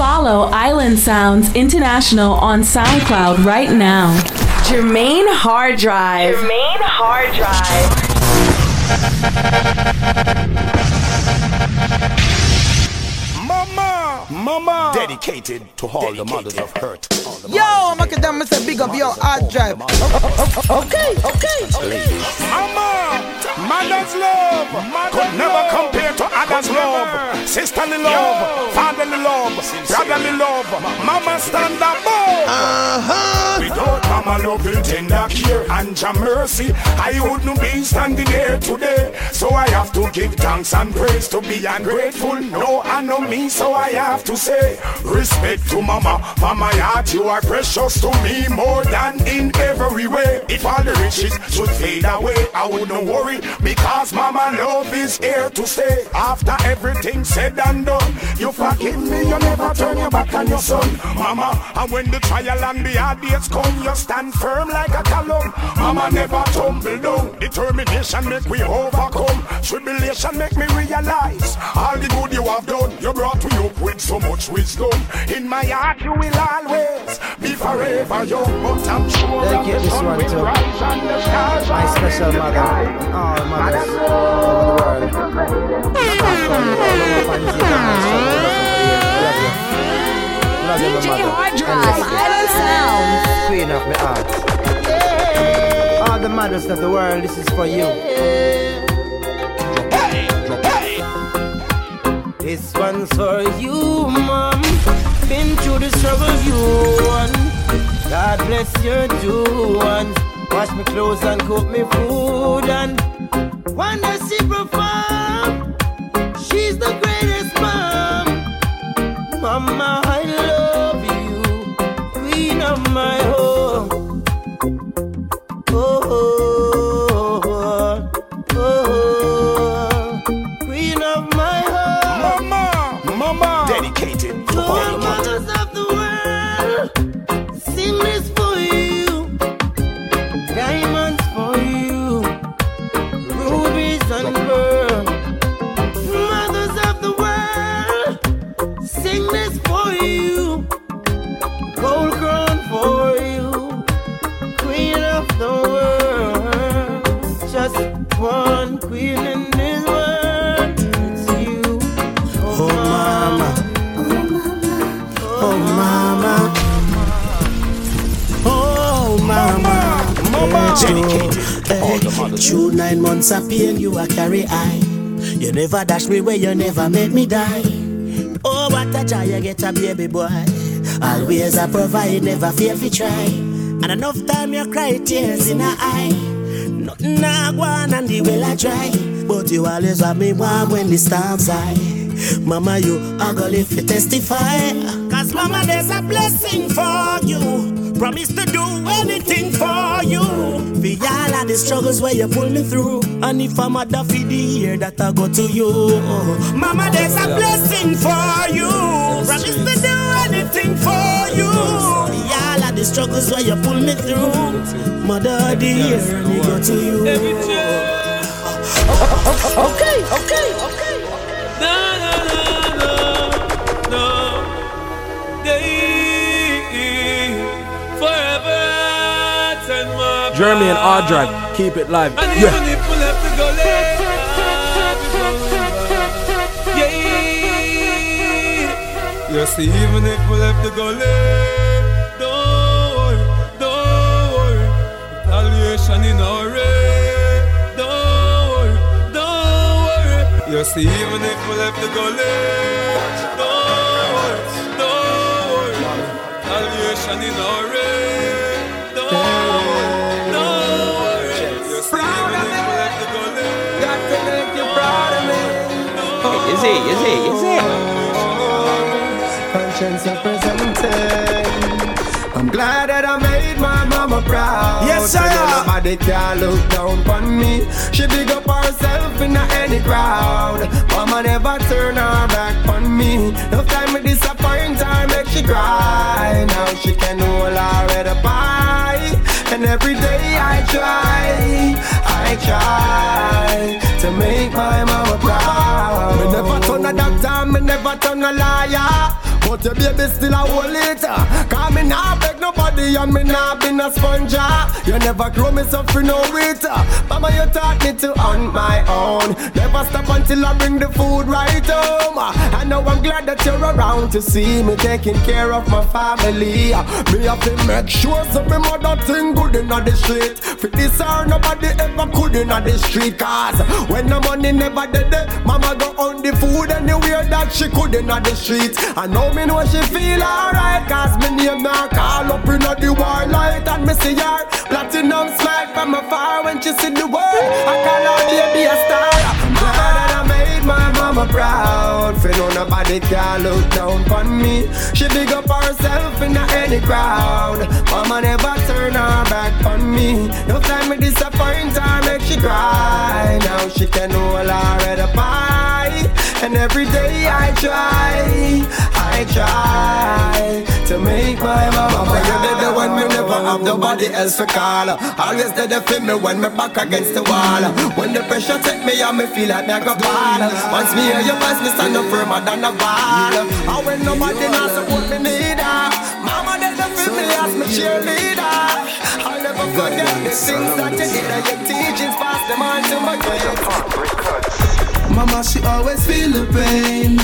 Follow Island Sounds International on SoundCloud right now. Jermaine Hard Drive. Jermaine Hard Drive. Mama, mama, dedicated to all dedicated. the mothers of hurt. Yo, I'm a them say big up your hard drive. Okay, okay. Ladies. Mama, mother's love, mother's could never compare to others' love. Sisterly love, fatherly love, brotherly love. Mama stand above. Uh-huh. Without mama love and tender care and your mercy, I wouldn't be standing here today. So I have to give thanks and praise to be ungrateful. No, I know me, so I have to say respect to mama. Mama, heart, you are precious to me more than in every way. If all the riches should fade away, I wouldn't worry because mama love is here to stay. After everything said and done, you forgive me, you never turn your back on your son. Mama, and when the trial and the hard days come, you stand firm like a column. Mama never tumble down. Determination make we overcome. Tribulation make me realize all the good you have done. You brought me up with so much wisdom. In my heart, you will always be forever young. But I'm sure that the sun will rise and the stars My special mother and all mothers over the world. DJ Hard Drive, Island Sound. Queen of my heart. All the mothers of the world, this is for you. This one's for you, mom. Been through the struggle you won. God bless your two ones. Wash me clothes and cook me food and wonder she perform. She's the greatest mom. Mama, never dash me where you never made me die. Oh, what a joy you get a baby boy. Always I provide, never fear fi try. And enough time you cry tears in a eye. Nothing I want and the well I try. But you always want me warm when the storms high. Mama, you are gonna live to testify. Cause mama, there's a blessing for you. Promise to do anything for you. For all of the struggles where you pull me through. And if I'm a duffy the year that I go to you. Mama, there's a blessing for you. Promise to do anything for you. For all of the struggles where you pull me through. Mother, the year me go to you. Okay, okay, okay. Jeremy and R Drive, keep it live. Yeah. even if we left to go late, yeah. You see, even if we left to go late, don't worry, don't worry. Retaliation in our way, don't worry, don't worry. You see, even if we left to go late, don't worry, don't worry. Retaliation in our way, You see, you see, you see. Conscience representing. I'm glad that I made my mama proud. Yes, I am. Nobody can look down on me. She big up herself in any crowd. Mama never turn her back on me. No time me disappoint her, make she cry. Now she can hold her head up high. And every day I try, I try to make my mama proud. Me never turn a doctor, me never turn a liar. But your baby still a hold it. Cause me nah beg nobody and me nah been a sponge. You never grow me suffering no wait. Mama, you taught me to on my own. Never stop until I bring the food right home. I know I'm glad that you're around to see me taking care of my family. Me have to make sure so me mother thing good in the street. For this or nobody ever could in the street. Cause when the money never did it, mama go on the food anywhere that she could in the street. I know me know she feel alright. Cause me name now call up in the war light and me see her platinum smile from afar when she see the world. I call her baby a star. Glad that I made my mama proud. No nobody can look down on me. She big up herself in any crowd. Mama never turn her back on me. No time me disappoint her, make she cry. Now she can hold her head up high. And every day I try, I try to make my mama proud. Baby, when me never have nobody else to call. I always there to feel me when me back against the wall. When the pressure take me and me feel like me I go ball. Once me hear your voice, me stand up firmer than a ball. And when nobody not support me neither, ah, mama there to feel me as my cheerleader. I'll never forget the things that you did and your teachings pass them on to my kids. Mama, she always feel the pain,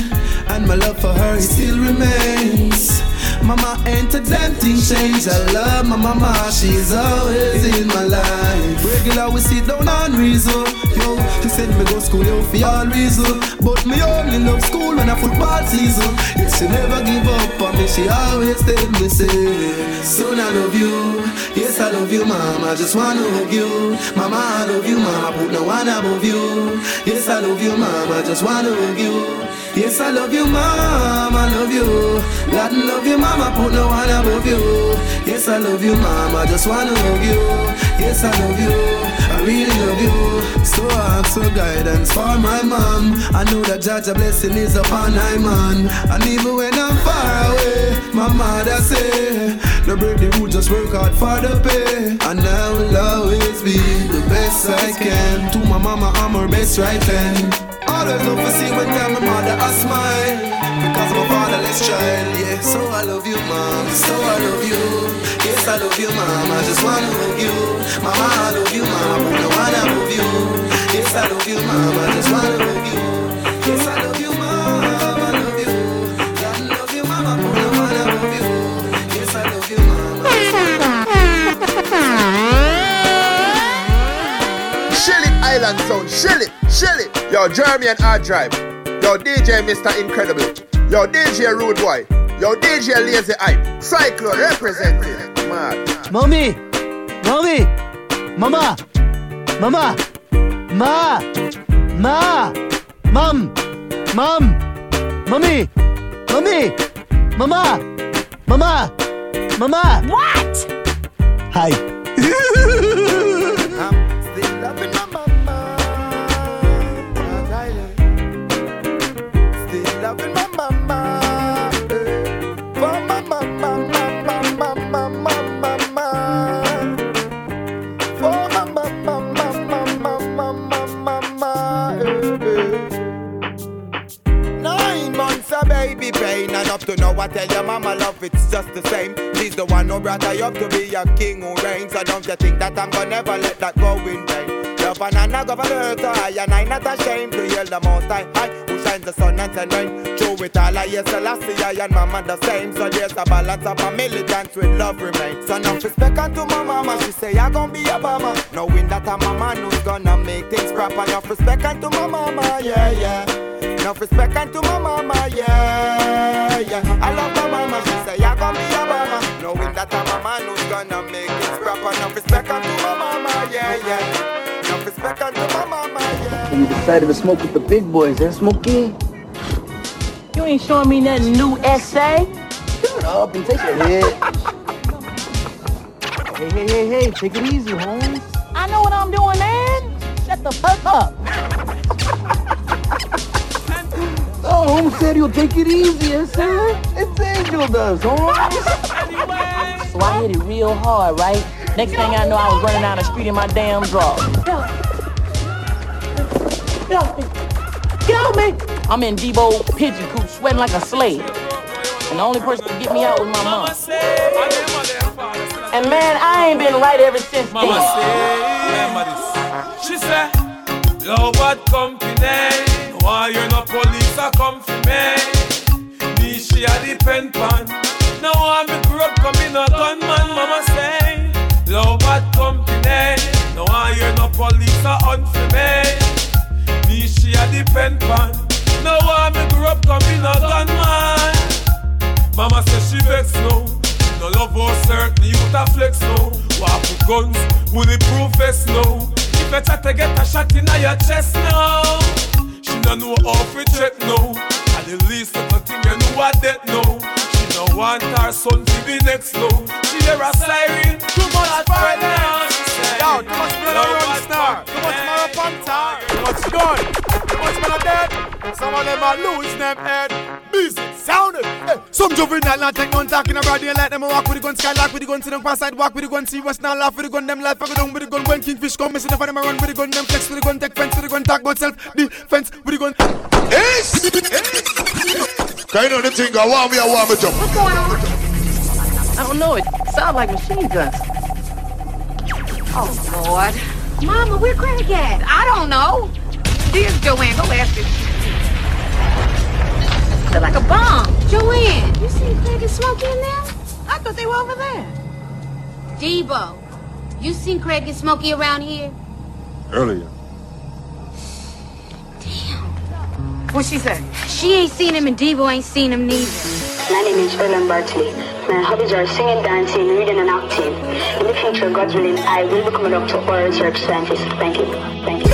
and my love for her still remains. Mama ain't a damn thing change. I love my mama, she's always in my life. Regular we sit down and reason. Yo, she said me go school yo for all reason, but me only love school when a football season. Yet she never give up on me, she always tell me say, Son I love you, yes I love you, mama. Just wanna hug you, mama I love you, mama. Put no one above you, yes I love you, mama. Just wanna hug you. Yes, I love you, mama, I love you. God love you, mama, put no one above you. Yes, I love you, mama, just wanna hug you. Yes, I love you, I really love you. So I ask for guidance for my mom. I know that Judge blessing is upon my man. And even when I'm far away, my mother say, no break the rule, just work hard for the pay. And I will always be the best I can. To my mama, I'm her best right hand. Always love love you, mom, so I love you. Yes, I love you, mom, I just wanna hug you. Mama, I love you, mama, but no one love you. Yes, I love you, mama, I just wanna hug you. Yes, I love you, mom, I love you. Love love love Island Sound, chill it, chill it. Yo, Jermaine Hard Drive. Yo, DJ Mr. Incredible. Yo, DJ Rude Boy. Yo, DJ Lazy Hype. Cyclone representing. Mad. Mommy! Mommy! Mama! Mama! Ma! Ma! Mom! Mom! Mommy! Mommy! Mama! Mama! Mama! What? Hi. I tell your mama love it's just the same. She's the one who brought her up to be a king who reigns. So don't you think that I'm gonna never let that go in vain? Love and I go for the so high and I'm not ashamed to yell the most high, high who shines the sun and send rain. Through it all I yes Selassie I and mama the same. So there's a balance of a militants with love remains. So enough respect unto my mama. She say I gon' be a mama. Knowing that her mama knows gonna make things proper. Enough respect unto my mama, yeah, yeah. Enough respect unto my mama, yeah, yeah. I love my mama, she say I gon' be a mama. Knowing that her mama knows gonna make things proper. Enough respect unto my mama, yeah, yeah. Enough respect unto my mama, yeah. You decided to smoke with the big boys, eh, Smokey? You ain't showing me nothing new essay. Shut up and take a hit. hey, hey, hey, hey, take it easy, Holmes. I know what I'm doing, man. Shut the fuck up. Oh, Holmes said he'll take it easy, eh, sir? It's Angel does, Holmes. So I hit it real hard, right? Next thing I know, I was running down the street in my damn drawers. Get off me! Get off me! I'm in Debo pigeon coop sweating like a slave. And the only person to get me out was my mom. And man, I ain't been right ever since Mama then. say, remember this. She say, love bad company. Why you no police a come for me? Me she a depend pan. Now I'm me grow up coming a gunman. Mama say, love bad company. Now why you no police a hunt for me? Me she a depend pan. Now I'm me grow up coming a gunman. Mama say she vex now. No love her certain youth a flex now. Walk with guns, bulletproof vest now. If you try to get a shot in your chest now, no know how to check now. And the least little thing you know what that now. She no want her son to be next now. She hear a siren, too much fire now. Yo, too much blood on your star. Too much man up on top. Too much gun. Too much man dead. Some of them are lose them head. Busy, sounded. Eh, hey. Some juvenile not take none talking about they like them a walk with the gun, skylark with the gun, sit down pass side, walk with the gun, see what's now laugh with the gun, them life I go down with the gun. When kingfish come, missing the for them a run with the gun, them flex with the gun, take fence with the gun, talk about self defense with the gun. Yes! Kind of the thing, I want me, I want me to. What's going on? I don't know. It sounds like machine guns. Oh, Lord. Mama, where Craig at? I don't know. Dear Joanne, go ask her. Feel like a bomb. Joanne, you see Craig and Smokey in there? I thought they were over there. Debo, you seen Craig and Smokey around here? Earlier. Damn. What she say? She ain't seen him and Debo ain't seen him neither. My name is Ellen Bartley. My hobbies are singing, dancing, reading, and acting. In the future, God willing, I will become a doctor or a research scientist. Thank you. Thank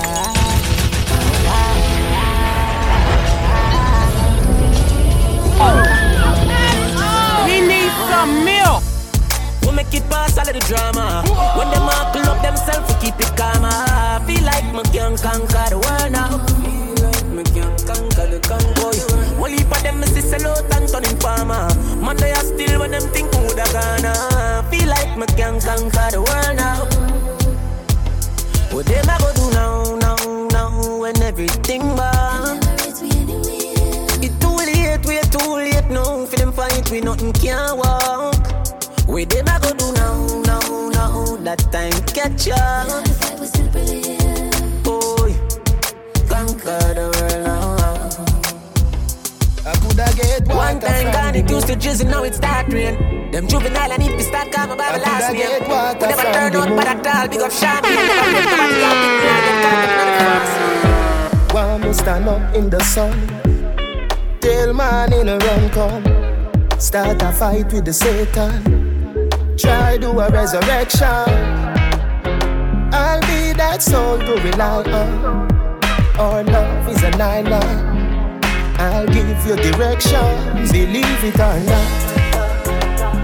you. It pass all of the drama. When them all up themselves, we keep it calm. I feel like me can conquer the world now. Me can conquer the convoy. One heap of them is sell out and turn in farmer. Man, they are still when them think who da gonna. Feel like me can conquer the world now. What them I go do now, now, now when everything burn? It too late, we too late now. For them fight, we nothing can walk. We them I go That time catch up. Boy, conquer the world now. I coulda get One time gone, it used to drizzle, now it start rain. Them juvenile and if start call my Bible last name. We never turn out bad at all. Big up Sharp. Want me stand up in the sun Till man in a run come Start a fight with the Satan Try do a resurrection I'll be that soul to rely on Our love is a nine line I'll give you direction Believe it or not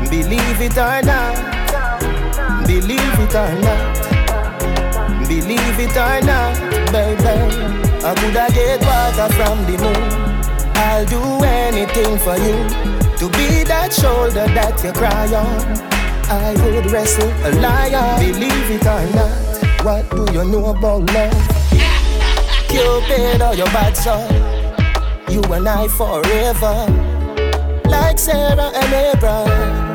Believe it or not Believe it or not Believe it or not, baby. I coulda get water from the moon. I'll do anything for you to be that shoulder that you cry on. I would wrestle a liar, Believe it or not, what do you know about love? Cupid or your bad son? You and I forever, like Sarah and Abraham.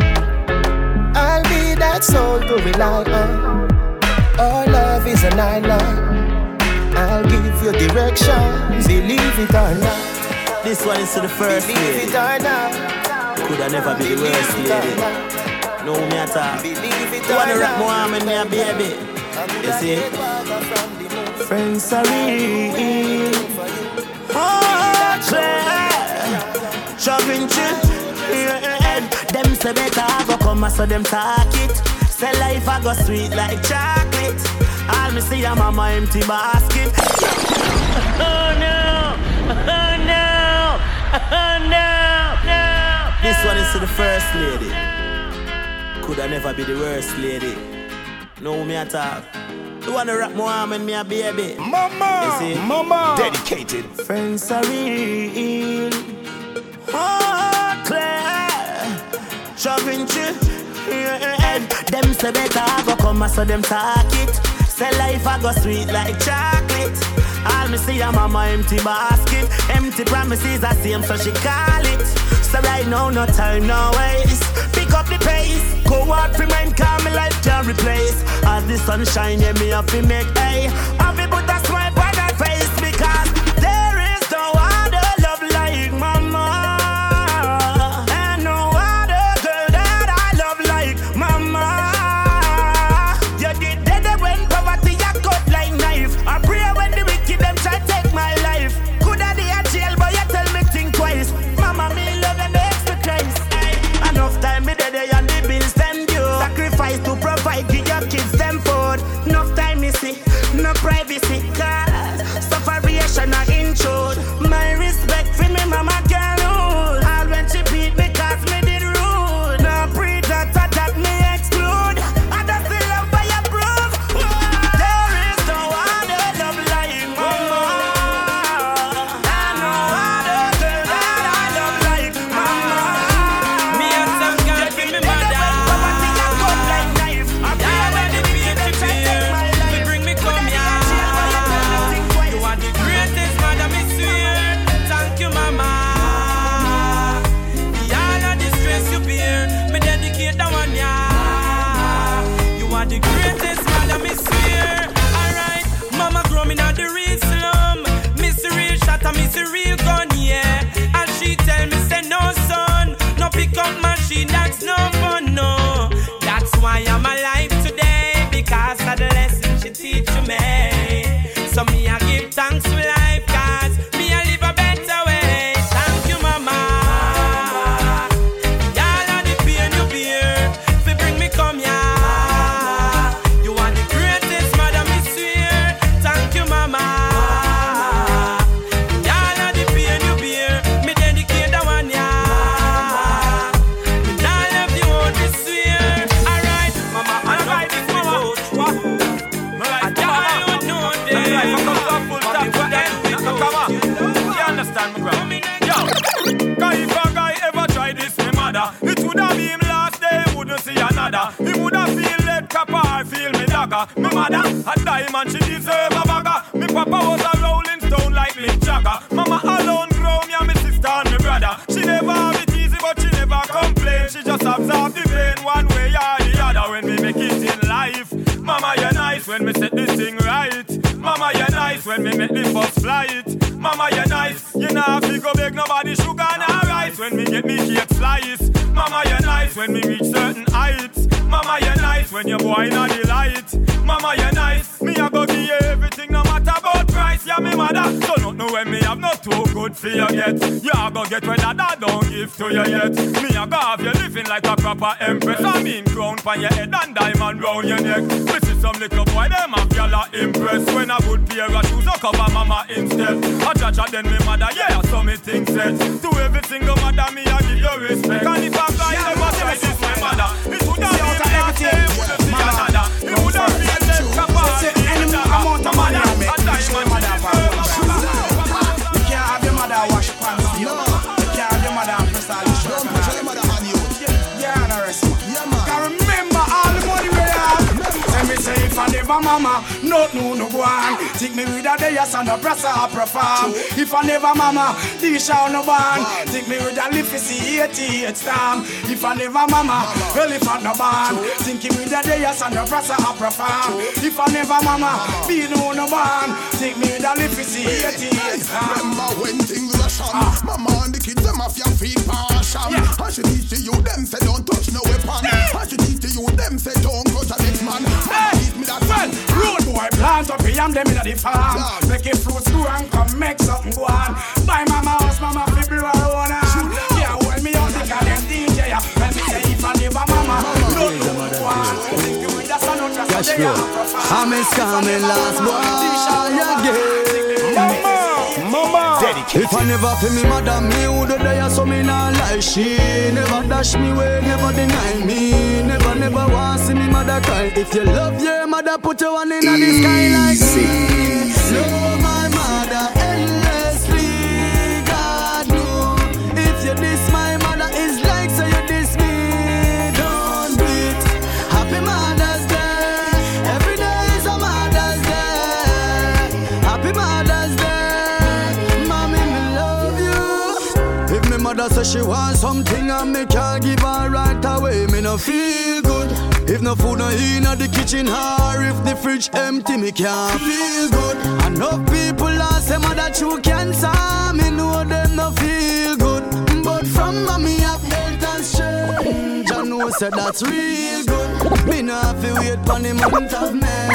I'll be that soul to rely on. Our love is an island. I'll give you directions, Believe it or not. This one is to the first Believe lady. it or not. Could I never be the worst lady. No me at all. You wanna rock more arm and me a baby. You see? Friends are real. Oh. Shoving chip. Them say better I go come so them talk it. Say life I go sweet like chocolate. All me see a mama empty basket. Oh no! Oh no! Oh no! No! This one is to the first lady. Coulda never be the worst lady. No me at all. You wanna rock more arm and me a baby. Mama, you see? mama. Dedicated. Friends are real. Oh, Claire. Shoving chip. Them say better I go come so them talk it. Say life I go sweet like chocolate. All me see a mama empty basket. Empty promises are same, so she call it. So right now, no time, no waste. Pick up the pace. Go out mine, call me life can't replace. As the sunshine, yeah, me have to make hay. Machine, that's no fun, no. That's why I'm alive today, because of the lesson she teach me. Mother, a diamond, she deserve a bagger. Me papa was a rolling stone like Mick Jagger. Mama alone grow me and me sister and me brother. She never have it easy, but she never complain. She just absorb the pain one way or the other when we make it in life. Mama, you're nice when me set this thing right. Mama, you're nice when me make the first flight. Mama, you're nice. You know, have to go beg nobody sugar and rice when me get me cake slice. Mama, you're nice when me reach certain heights. Mama, you're nice when your boy not when me have not too good for you yet. You a go get what that I don't give to you yet. Me a go have you living like a proper empress. I mean crown on your head and diamond round your neck. Me see some little boy them a gyal a impress when a good pair of shoes a cover mama instead. A judge then me mother, yeah, so me think said. To every single mother me a give you respect. And if a guy never try this my mother, it would have been last day, wouldn't see another. It would have been less capacity. amount of money never mama, no no no one. on. Think me with a day yes and a press a perform. If I never mama, this shall no ban. Think me with a liffy see 88 storm. If I never mama, well if I no ban. Think me with a day yes and a press a perform. If I never mama, be no no ban. Think me with a liffy see 88 storm. Remember when things were sham Mama and the kids them off your feet partial And she teach to you them say don't touch no weapon And she teach to you them say don't go to next man Mama teach me that Well, road boy plant up yam them inna the farm. Make it fruits grow and come make something go on. Buy mama house, mama fi blow her own hand. Yeah, hold me out the goddamn DJ. ya. When me say if I never mama, no no go on. Think you with the sun out just Cash a day flow. I'm a scamming last boy again. If I never feel me mother, me would have die so me nah lie. She never dash me way, never deny me. Never, never want see me mother cry. If you love your mother, put your one in the sky like me. Love mother says she want something and me can't give her right away. Me no feel good. If no food no in the kitchen or if the fridge empty, me can't feel good. Enough people ask them that you cancer, me know them no feel good. But from mommy I've health and strength, I know said that's real good. Me no have to wait for the month of May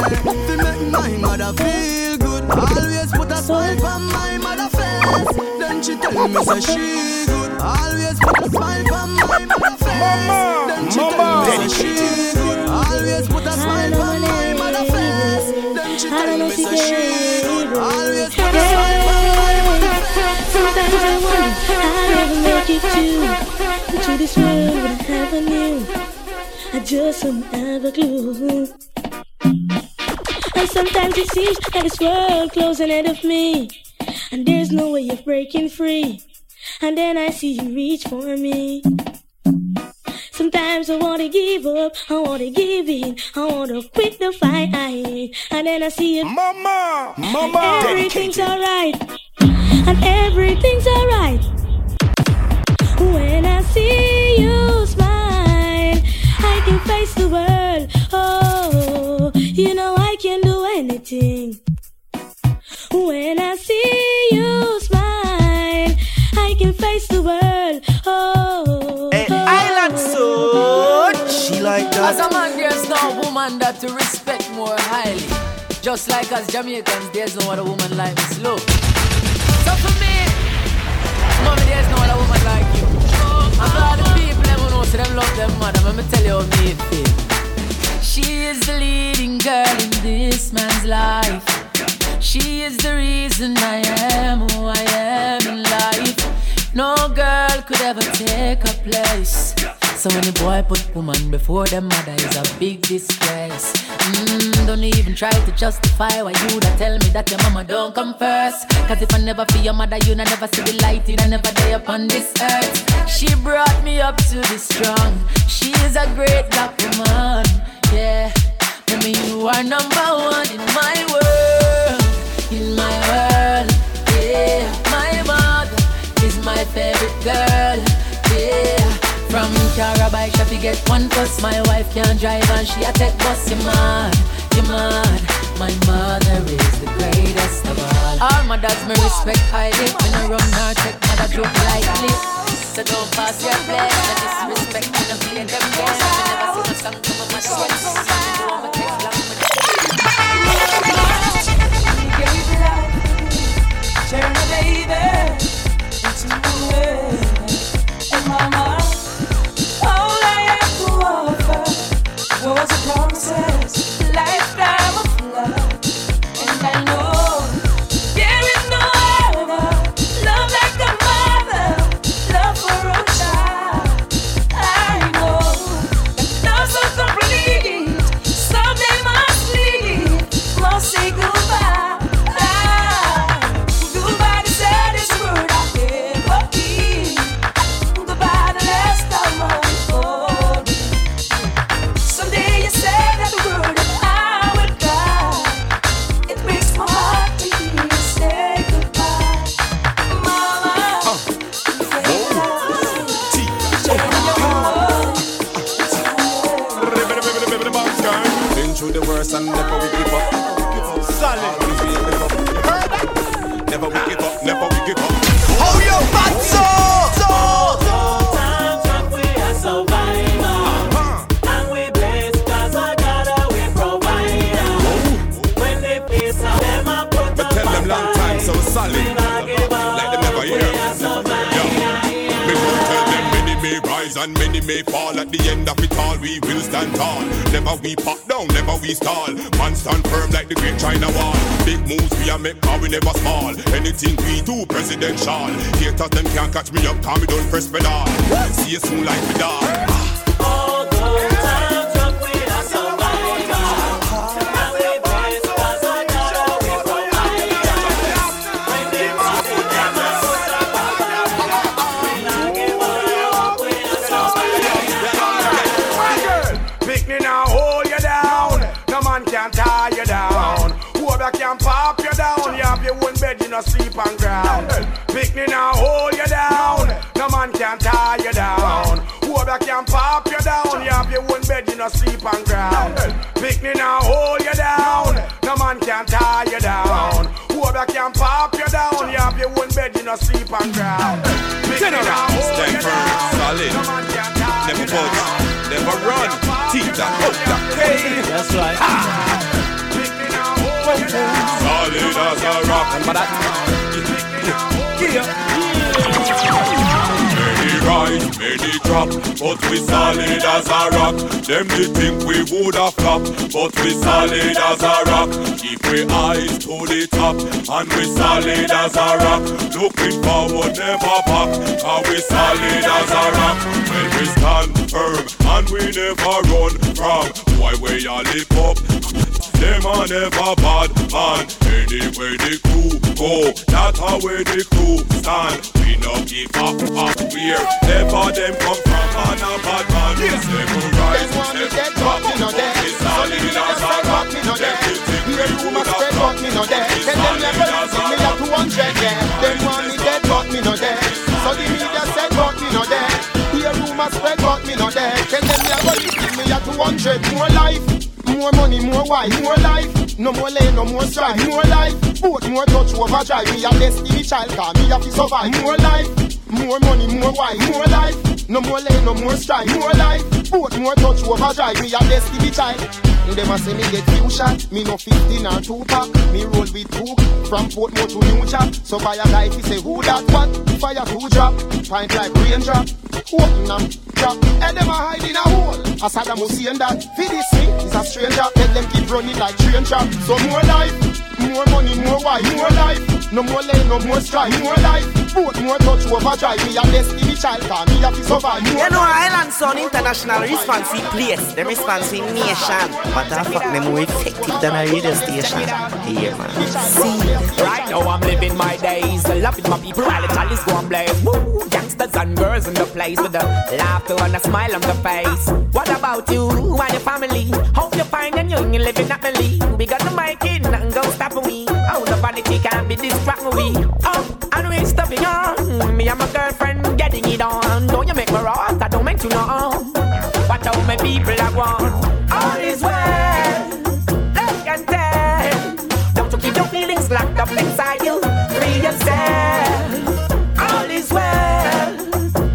to make my mother feel good. Always put a smile on my mother face. Then she tell me say she. Always put a smile on my mother face. Then she tell me say she good. Always put a smile on my mother face. Then she tell me say she good. Always put a smile on my mother face. Sometimes I wonder how I ever make it to into this world when I never knew. I just don't have a clue. And sometimes it seems that this world closing ahead of me, and there's no way of breaking free. And then I see you reach for me. Sometimes I wanna give up, I wanna give in, I wanna quit the fight. And then I see you, Mama, Mama, and everything's alright, and everything's alright. When I see you smile, I can face the world. Oh, you know I can do anything. When I see you smile, I can face the world. Oh, Hey, island so she like that. As a man, there's no woman that to respect more highly. Just like as Jamaicans, there's no other woman like Miss Lou. So for me, mommy, there's no other woman like you. And for all the people them who know, so them love them mother. Let me tell you how me feel. She is the leading girl in this man's life. She is the reason I am who I am in life. No girl could ever take her place. So when the boy put woman before the mother is a big disgrace. Mm, don't even try to justify why you that tell me that your mama don't come first. Cause if I never feel your mother, you never see the light I never die upon this earth. She brought me up to be strong. She is a great black woman. Yeah. Mommy, you are number one in my world. Carabai, she get one plus. My wife can't drive and she a take bus. You mad, you mad. My mother is the greatest of all. All mothers me respect highly. When I run her, take mother joke lightly. So don't pass your play. I disrespect when I play them games. I never seen a song from a mother when you know I'ma take long with Turn my baby into a through the worst and never we give up. Solid. Always we give up. Never we give up, never and many may fall. At the end of it all, we will stand tall. Never we pop down, never we stall. Man stand firm like the great China wall. Big moves we a make, we never small. Anything we do, presidential. Haters them can't catch me up, cause me don't press pedal. See you soon like me dog. No sleep on ground. Pick me now, hold you down. No man can tie you down. Whoever can pop you down. You have your own bed, you no sleep on ground. Pick me now, hold you down. No man can tie you down. Whoever can pop you down. You have your own bed, you no sleep on ground. Pick me now, hold you down. Solid. Never budge. Never run. Teeth that hook that pain. That's right. Ah. Solid as a rock. Remember that? Yeah. Many rise, many drop, but we solid as a rock. Them they think we woulda flop, but we solid as a rock. Keep we eyes to the top, and we solid as a rock. Looking forward, never back, and we solid as a rock. When we stand firm, and we never run from why we all live up. Them a never bad man. Anyway the crew go, that's how where the crew stand. We no give up up where never them come from. Man a bad man. Yes. Never rise, never drop. It's solid as a rock. Them they think we would have but me no there. Tell them better see me at 200, yeah. Them want me dead, but me no there. So the media said, but me no there. Hear rumors spread, but me no there. See me at 200. More life, more money, more wife, more life. No more lane, no more strife, more life. Both more touch overdrive. Me a destiny child, cause me have to survive. More life, more money, more wife, more life. No more lane, no more strife, more life. Both more touch overdrive. Me a destiny child. Them a say me get few shot, me no 15 or 2 pack Me roll with two from Portmore to New Jack So buy a guy fi say who that what? Fire two drop, pint like raindrop Open them, drop, and them a hide in a hole. As Saddam Hussein that, me is a stranger. Tell them keep running like train trap So more life, more money, more wife, more life. No more lane, no more strife, more life Both more touch overdrive, me a destiny child Cause me have to survive, You know Island Sun International response in place, the response in nation. But I fuck them more effective than a radio station. Yeah, man. See, Right now I'm living my days, loving my people while the chalice go and blaze. Woo, gangsters and girls in the place with a laughter and a smile on the face. What about you and your family? Hope you find and young and living happily. We got to make it, nothing go stop me. Oh, the vanity can't be distracting me. Oh, and we stopping on. Me and my girlfriend getting it on. Don't you make me wrong, that don't make you know. Watch out, my people are gone. All is well. Look and tell. Don't you keep your feelings locked up inside you. Free yourself. All is well.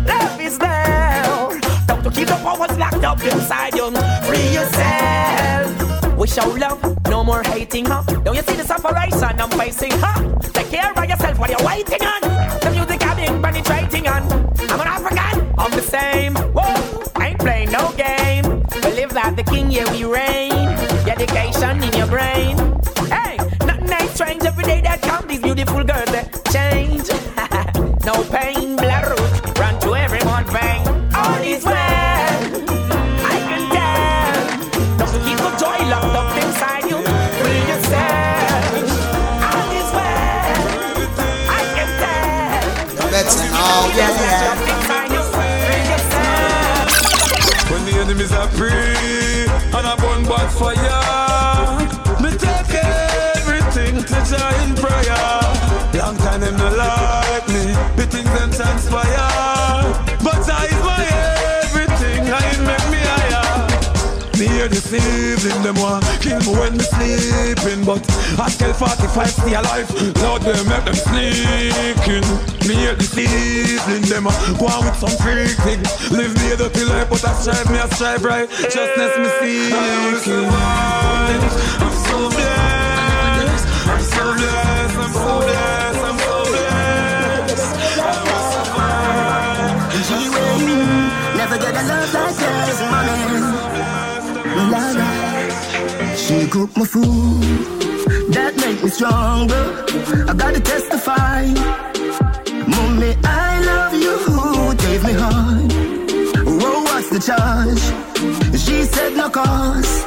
Love is there. Don't you keep the powers locked up inside you. Free yourself. We show love, more hating, huh? Don't you see the separation I'm facing, huh? Take care of yourself while you're waiting on. The music I've been penetrating on. I'm an African, I'm the same. Whoa, ain't playing no game. Live like the king, yeah, we reign. Dedication in your brain. Hey, nothing ain't strange every day that come. These beautiful girls that change. no pain, blood root, run to everyone's vein. All is well. Free yourself. When the enemies are free and I burn bad fire, me take everything to Jah in prayer. Long time them no like me, the things them transpire. Me hear this evening, them want kill me when me sleeping But I still 45 stay alive, Lord they make them sneaking. Me hear this evening, them go on with some freak thing. Live me a dirty life, but I strive, me I strive right? Justness me seeking I'm so blessed, I'm so blessed, I'm so blessed, I'm so blessed. I will survive. G-Way, never get a love like yours, mommy. Well, alright. She cook my food, that make me stronger. I gotta testify. Mommy, I love you, who gave me heart. Whoa, what's the charge? She said no cause.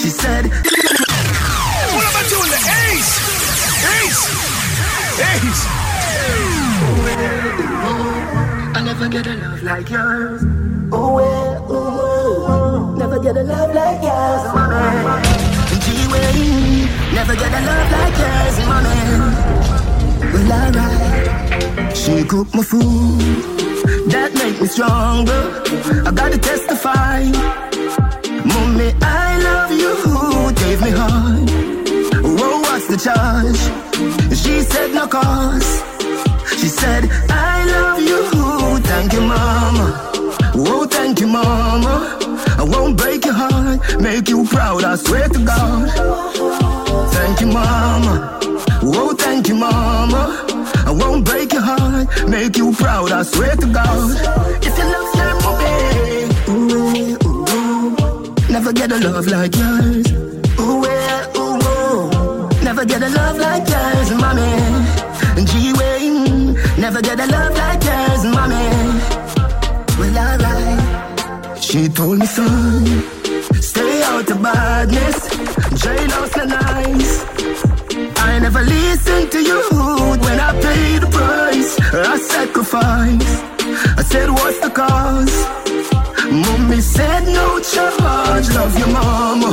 She said. What am I doing? The Ace! Ace! Ace! I never get a love like yours. Oh, ooh, get a love like yours, mommy. G-Way, never get a love like yours, mommy. Well, alright. She cook my food, that make me stronger. I gotta testify. Mommy, I love you, gave me heart. Whoa, what's the charge? She said no cause. She said, I love you, thank you, mama. Whoa, thank you, mama. Won't break your heart, make you proud, I swear to God. Thank you, mama. Whoa, thank you, mama. I won't break your heart, make you proud, I swear to God. If you love them, oh, ooh, ooh, ooh. Never get a love like yours. Ooh, ooh, ooh. Never get a love like yours, mommy. G-Way, never get a love like She told me, son, stay out of badness. Jailhouse are nice. I never listened to you when I paid the price. I sacrificed. I said, what's the cause? Mommy said no charge. Love your mama.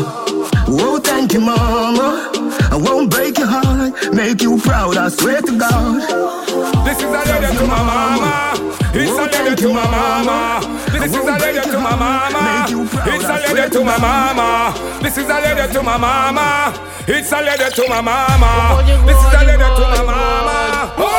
Oh, thank you, mama. I won't break your heart, make you proud. I swear to God. This is a letter to my mama. It's a letter to my mama. This is a letter to my mama. It's a letter to my mama. This is a letter to my mama. It's a letter to my mama. This is a letter to my mama.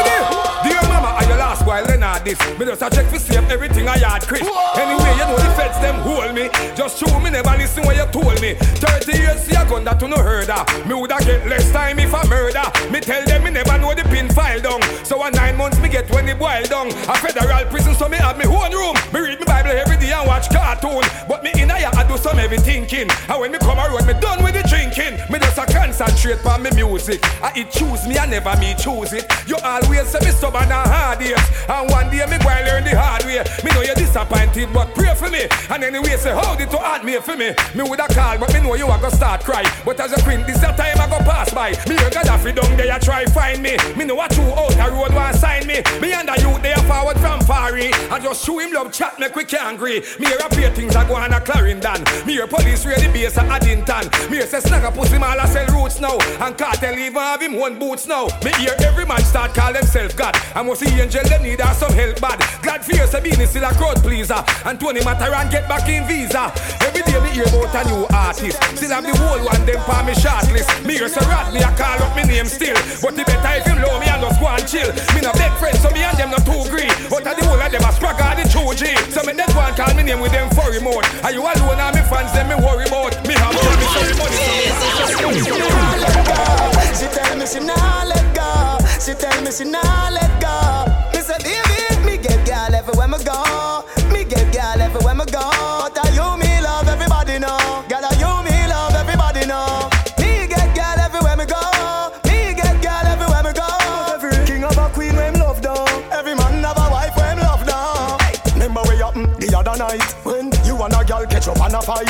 While Leonard this? Me just a check for see if everything I had Chris. Anyway, you know the feds them hold me. Just show me never listen when you told me. 30 years see a gun that you no heard of. Me woulda get less time if I murder. Me tell them me never know the pin file down. So a nine months me get when it boil down. A federal prison so me have me own room. Me read me Bible every day and watch cartoon. But me in a I do some heavy thinking. And when me come around, me done with the drinking. Me just a concentrate on me music. I it choose me, I never me choose it. You always say me stubborn and hard years. And one day me go and learn the hard way. Me know you're disappointed, but pray for me. And anyway, say how did to add me for me? Me woulda call, but me know you a go start cry. But as a queen, this the time I go pass by. Me a Gaddafi down there, try find me. Me know what you out a road want sign me. Me and the youth they are forward from Fari. I just show him love chat, we can agree. Me hear a pay things I go on a Clarendon. Me hear police ready base at Addington. Me hear say snagger pussy man a sell roots now. And Kartel even have him one boots now. Me hear every man start call himself God. I must see angel them need us some help bad. Glad for you say Beenie still a crowd pleaser. And Tony Matterhorn get back in visa. Every day me hear about a new artist. Still have the whole one them for me shortlist. Me hear say rat me a call up me name still. But the better if him low me and just go and chill. Me no big friends so me and them not too green. But the whole of them a struggle the true G. So me just go call me name with them for remote. Are you alone and me fans them me worry about? Me have all me sorry money. She tell me she nah let go. She tell me she nah let go. Fight.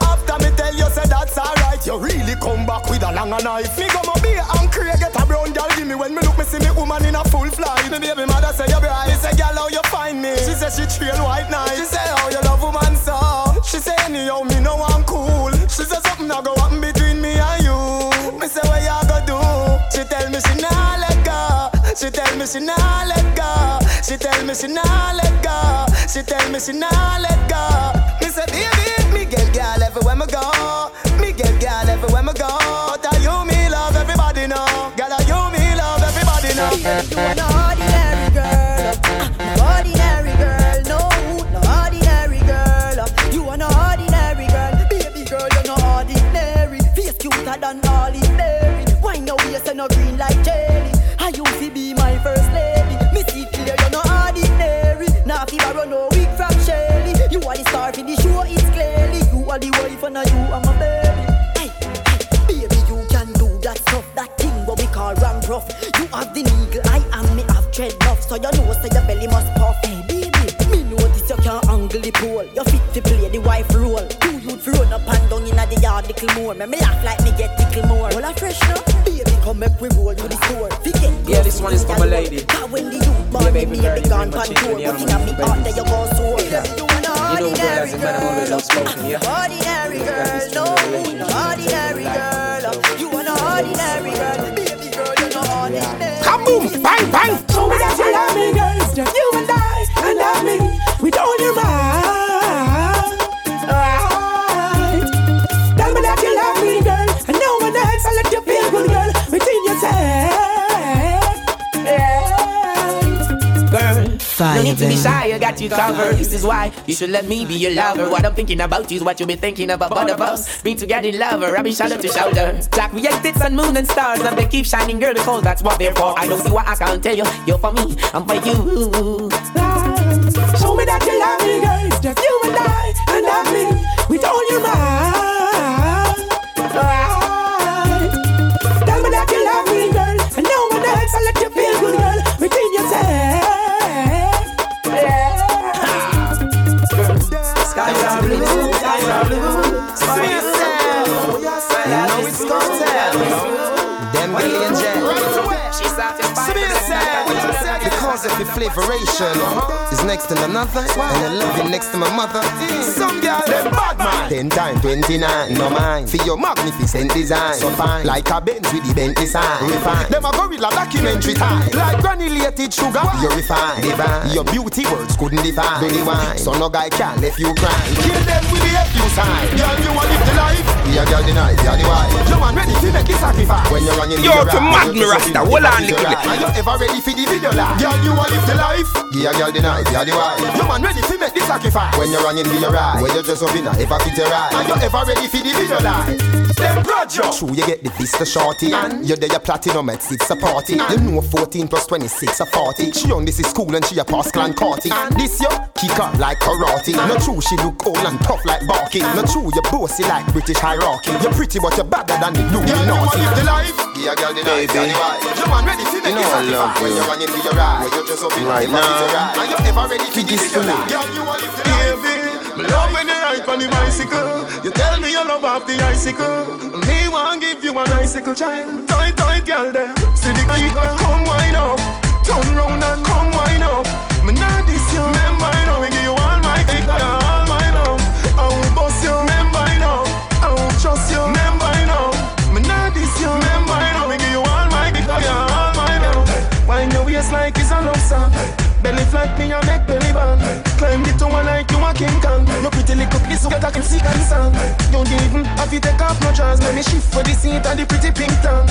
After me tell you say that's alright, you really come back with a longer knife. Me come up here and create get a brown girl give me when me look me see me woman in a full flight. Me baby mother say you bright. Me say girl how you find me? She say she trail white night. She say how you love woman so. She say anyhow me no one cool. She say something a go happen between me and you. Me say what you go do? She tell me she nah let go. She tell me she nah let go. She tell me she nah let go. She tell me she nah let go. Me say get girl everywhere me go. Have the needle, I am me I have buff, so you know say your belly must puff. Hey, baby, me notice you can't angle the pole. You fit to play the wife role. Two youth run up and down inna the yard little more. Me me laugh like me get tickle more. All a fresh now, baby, come make we roll to the store. Forget Yeah, this one is for my lady. Cause when the youth born, me baby me girl, be you gone very much pan tour. in your But inna me heart, there you go soar. Yeah. You know, girl, as ordinary a man, I'm always girl. outspoken, yeah. Ordinary girl, no, no ordinary girl. You an ordinary girl, Kaboom! Bang! Bang! Oh, that you love me, girls, just you need to be shy, I got you covered. This is why you should let me be your lover. What I'm thinking about is what you be thinking about both of us. Be together, lover, I be shoulder to shoulder. Jack, we ain't sun, moon, and stars, and they keep shining, girl, because that's what they're for. I don't see why I can't tell you. You're for me, I'm for you. Show me that you love me, girl. It's just you and I, and not me. With all your mind. Right. Tell me that you love me, girl. And no one else. I let you Your flavoration is next to another, and I love you next to my mother. Some girl them bad man. Ten times twenty nine, no mind. For your magnificent design, so fine. Like a Benz with the Bentley sign. Refine. Them a gorilla documentary time. Like granulated sugar, you refine. Divine. Your beauty words couldn't define. Benny wine, so no guy can left you crying. Kill them with the F you sign. Girl, you want live the life? Yeah, girl, the night, yeah, the wife. You man ready to make the sacrifice when you're running. Yo, to mad me Rasta, hold on little bit. Are you ever ready for the video life? Girl, you want live the life? Yeah, girl, the night, yeah, the wife. You man ready to make the sacrifice when you're running for your ride. When you're dress up in a if I fit your ride. Are you ever ready for the? Them Roger. True, you get the vista shorty. And mm. you're there, your platinum at it's a party. Mm. You know 14 plus 26 a 40. Mm. She on this is school and she a pass clan courting. This yo, kick her like karate. Not true, she look old and tough like Barky. Not true, you bossy like British hierarchy. You're pretty, but you're better than the blue. Girl, you want live the life? Yeah, girl, the night, yeah, the. You man ready to make You know the I love sacrifice when you. you're running for your ride. When you dress up in a Right ever fit your now. ride. Are you ever ready to this give your life? Girl, you want live the life? Me love when you ride on the bicycle. You tell me you love off the icicle. Me want give you an icicle child. Tight, tight, girl there. Little kiss so that I can see and. You don't even have to take off no drawers. Let me shift for the seat and the pretty pink tongue.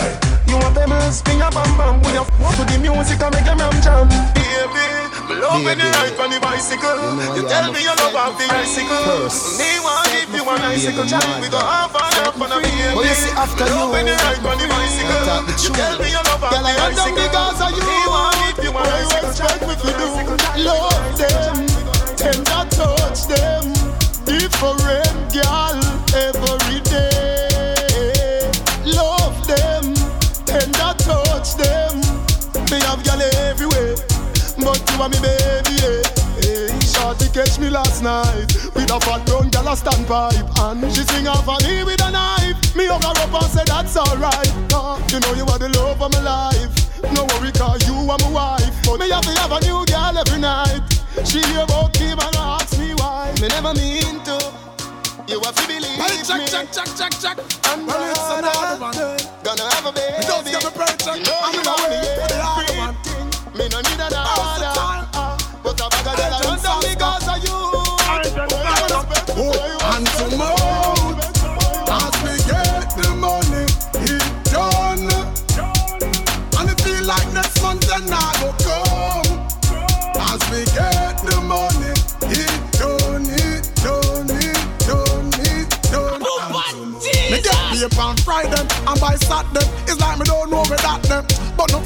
You a pebbles, spin your bam bam. We a f- to the music and make them ram jam. Baby, me love when you ride on the bicycle. You tell me you love off the icicle. Me want give you an icicle child. We go half and half on a baby. Well, you see, after Me love when you ride on the bicycle. You tell me you love off the run down icicle. the you. Me want give you an What you icicle expect child. me to do? Love them, tender touch them. Different girl every day. Love them, tender touch them. Me have girl everywhere, but you are me baby. Hey, shorty catch me last night with a fat brown girl a standpipe and she swing off me with a knife. Me hug her up and say that's alright. Uh, you know you are the love of my life. No worry, cause you are my wife. But me have to have a new girl every night. She hear about me and ask me. Me never mean to. You have to believe Hey, check, me. check, check, check, check. And Well, gonna, one. gonna have a baby.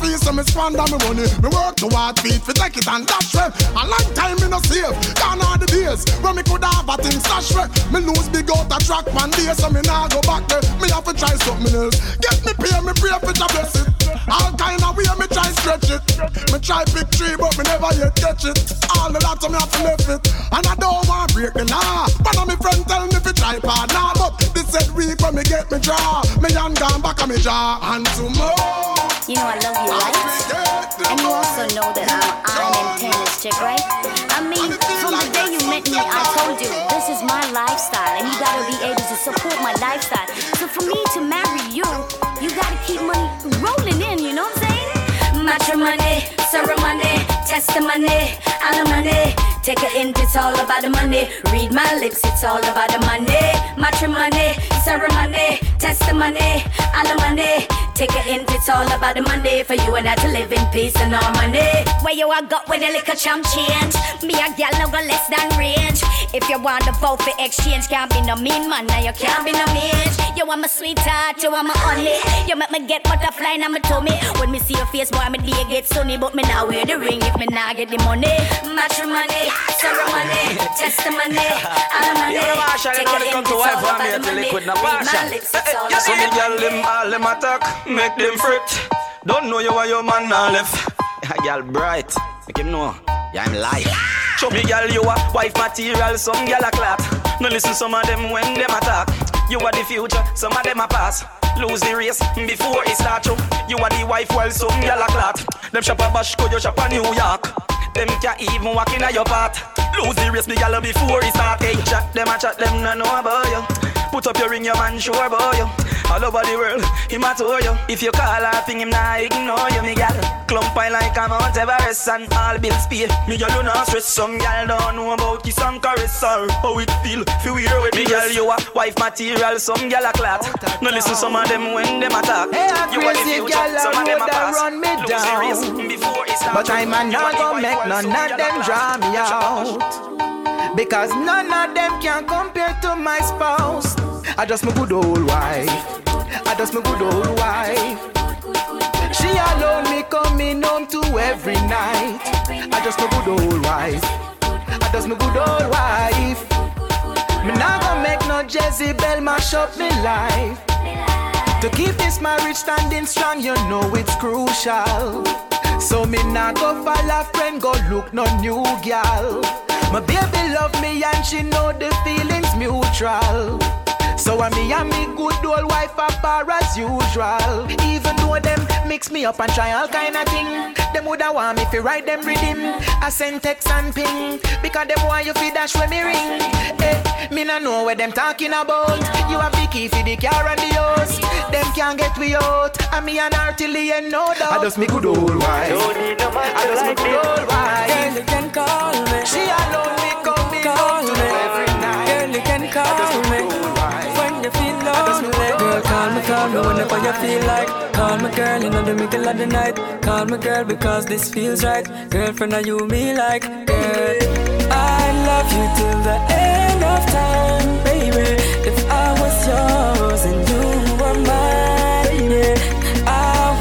Feel so me squander me money. Me work to hard feet fi take it and dash way. A long time me no save. Gone are the days when me could have a thing stash way. Me lose big out a track one day, so me nah go back there. Me have to try something else. Get me pay, me pray for the bless it. All kind of way me try stretch it. Me try pick tree, but me never yet catch it. All of that so me have to left it. And I don't want break the law. One of me friend tell me fi try part now, but this said week when me get me draw. Me hand gone back on me jaw. And tomorrow. You know I love you, right? And you also know that uh, I'm an tennis chick, right? I mean, from the day you met me, I told you this is my lifestyle, and you gotta be able to support my lifestyle. So for me to marry you, you gotta keep money rolling in. You know what I'm saying? Matrimony, ceremony, testimony, alimony. Take a hint, it's all about the money. Read my lips, it's all about the money. Matrimony, ceremony, testimony, alimony. Take a hint, it's all about the money for you and I to live in peace and harmony. Where you are got with a little chump change, me a gal no go less than range. If you want to vote for exchange, can't be no mean man, now you can't be no bitch. You want my sweetheart, you want my honey. You make me get butterfly now me tummy. When me see your face, boy, me day get sunny, but me now wear the ring if me now get the money. Matrimony, ceremony, testimony, alimony. You know, Marshall, you know, they come to wife and eh, eh, me till liquid na partial. So me girl them all them attack, make them fret. Don't know you are your man now left. Girl bright, make him know. Yeah, I'm live. Show me girl you a wife material, some girl a clat. No listen some of them when them attack. You are the future, some of them a pass. Lose the race before it start you. You are the wife while some girl a clat. Them shop a bash, go you shop a New York. Them can't even walk in a your path. Lose the race, me gal before it start. Hey, chat them, a chat them, no know about you. Put up your ring, your man sure about you. All over the world, him a tour you. If you call her thing, him nah ignore you, me gal. Clump I like a Mount Everest and all bills pay. Me gal do not stress. Some gal don't know about kiss and caress or how it feel. Feel weird with me gal, you a wife material. Some gal a clat. No listen some of them when them attack. Hey, a you crazy gal some of them a pass. run me down. before. But I'm a not gonna make none of them draw me You shop a bash. out. Because none of them can compare to my spouse. I just my good old wife. I just my good old wife. She alone me coming home to every night. I just my good old wife. I just my good old wife. Me not gonna make no Jezebel mash up me life. To keep this marriage standing strong, you know it's crucial. So me nah go follow friend, go look no new gal. My baby love me and she know the feelings mutual. So I me and me good old wife are par as usual. Even though them mix me up and try all kind of thing, them woulda want me fi write them rhythm. I send text and ping because them want you fi dash when me ring. Eh, me nah know what them talking about. You have the key for the car and the house. Them can't get we out. And me and her till the end, no doubt. I just me good old wife. I just me good old wife. Girl, you can call me. She alone me coming Call home to me. every night. Girl, you can call me. When you feel lonely. Girl, call me, call me whenever you feel like. Call me, girl, in the middle of the night. Call me, girl, because this feels right. Girlfriend, are you me like? Girl, I love you till the end of time, baby. If I was yours and you were mine, yeah, I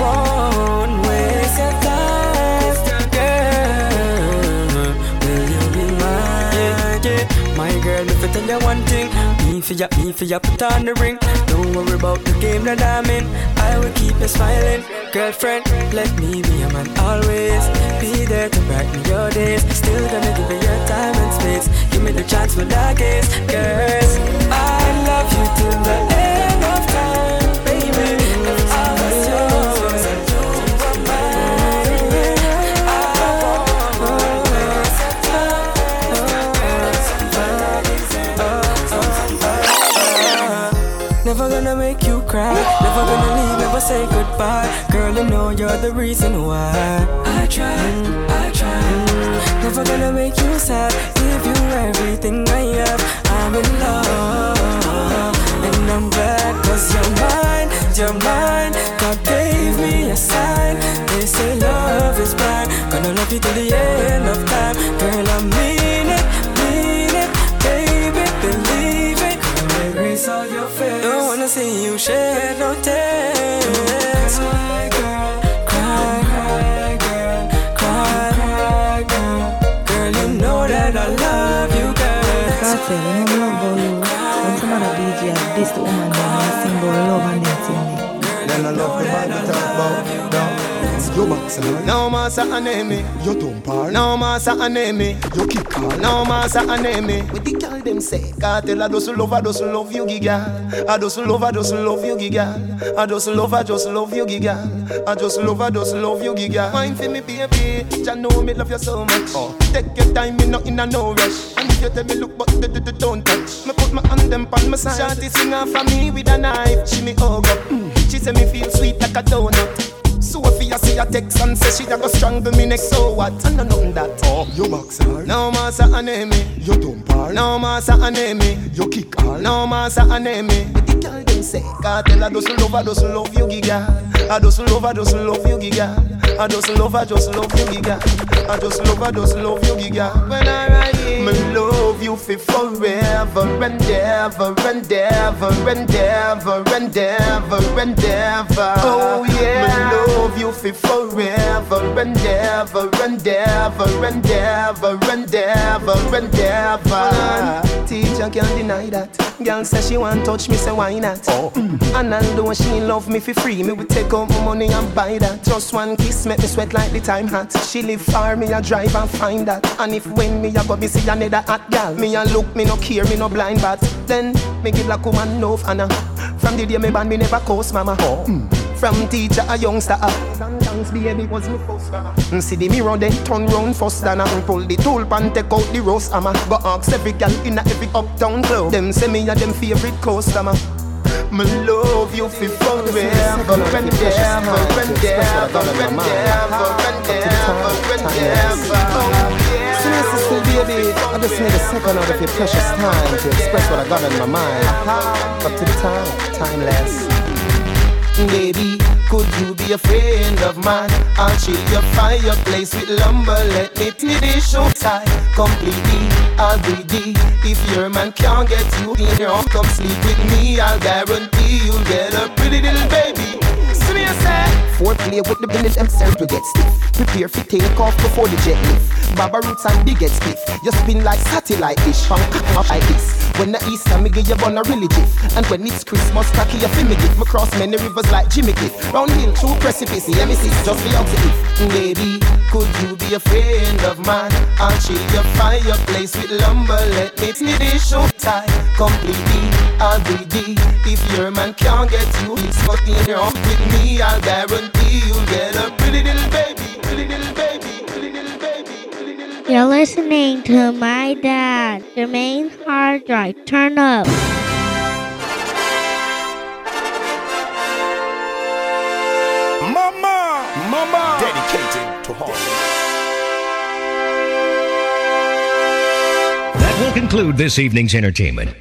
won't waste your time, girl. Will you be mine? Yeah, yeah. My girl, if I tell you one thing, for ya, me for ya, put on the ring. Don't worry about the game that I'm in. I will keep you smiling, girlfriend. Let me be your man always. Be there to brighten your days. Still gonna give you your time and space. Give me the chance for that case, girl. I love you till the cry. Never gonna leave, never say goodbye. Girl, you know you're the reason why. I try, I try. Mm-hmm. Never gonna make you sad. Give you everything I have. I'm in love. And I'm glad cause you're mine, you're mine. God gave me a sign. They say love is blind. Gonna love you till the end of time. Girl, I mean it, fears. Don't wanna see you shed no tears. Cry, girl, cry, cry, girl, cry, cry, girl. Girl, you know that I love you, girl. Kartel, you know love about you. When some other DJ have this the woman them and sing about love and them thing. Then I love the Bible talk about down. You box No massa enemy. You don't par. No massa enemy. You kick her. No massa enemy. With the girl them say, Kartel I just love, I just love you, giga. I just love, I just love you, giga. I just love, I just love you, giga. I just love, I just love you, giga. Mind for me, baby. Jah know me love you so much. Oh. Take your time, me not in a no rush. And if you tell me look, but d- d- d- don't touch. Me put my hand them on my side. Shawty sing off for me with a knife. She me hug up. Mm. She say me feel sweet like a donut. Sophia see a text and say she a go strangle me next. So what? I know nothing that. Oh, you box her. No massa enemy. You dump her. No massa enemy. You kick her. No massa enemy. The girl them say, tell her doesn't love, I doesn't love you, giga. Ah, I doesn't love, I doesn't love you, giga. I just love, I just love you, giga. I just love, I just love you, giga. When I ride in, me love you for forever and ever and ever and ever and ever and ever. Oh yeah, me love you for forever and ever and ever and ever and ever and ever. Teacher can't deny that. Girl say she want touch me, say why not? Oh. And although she love me for free, me will take out my money and buy that. Just one kiss make me sweat like the time hot. She live far, me a drive and find that. And if when me a go be see another hot gal, me a look, me no care, me no blind but then me give like woman love and uh, from the day me ban me never coast mama. Oh. Mm. From teacher a youngster up Dance baby was me first mm, See the mirror then turn round first and I pull the tool pan take out the roast hammer Go ask every girl in a every uptown club Them say me a them favorite customer me love you for forever and ever and ever and ever and ever and ever. Serious sister, baby, I just need a second out of your precious time to express what I got in my mind. Up to the time, timeless. Baby, could you be a friend of mine? I'll chill your fireplace with lumber. Let me see the show tie completely. The if your man can't get you in your home, come sleep with me. I'll guarantee you'll get a pretty little baby. See me, I. Foreplay with the minute them to get stiff. Prepare for take off before the jet lift. Baba roots and big get stiff. You spin like satellite dish from off like this. When the Easter me give you on a jiff. And when it's Christmas, tacky feel me gift. Me cross many rivers like Jimmy Cliff. Round hill through precipice, yeah me see just the opposite. Baby, could you be a friend of mine? I'll chill your fireplace with lumber. Let me see the show tie completely. I'll be the if your man can't get you, he's in your with me. I'll guarantee you'll get a pretty little baby, pretty little baby, pretty little baby. You're listening to my dad, Jermaine Hard Drive. Turn up. Mama, mama, dedicated to Harlem. That will conclude this evening's entertainment.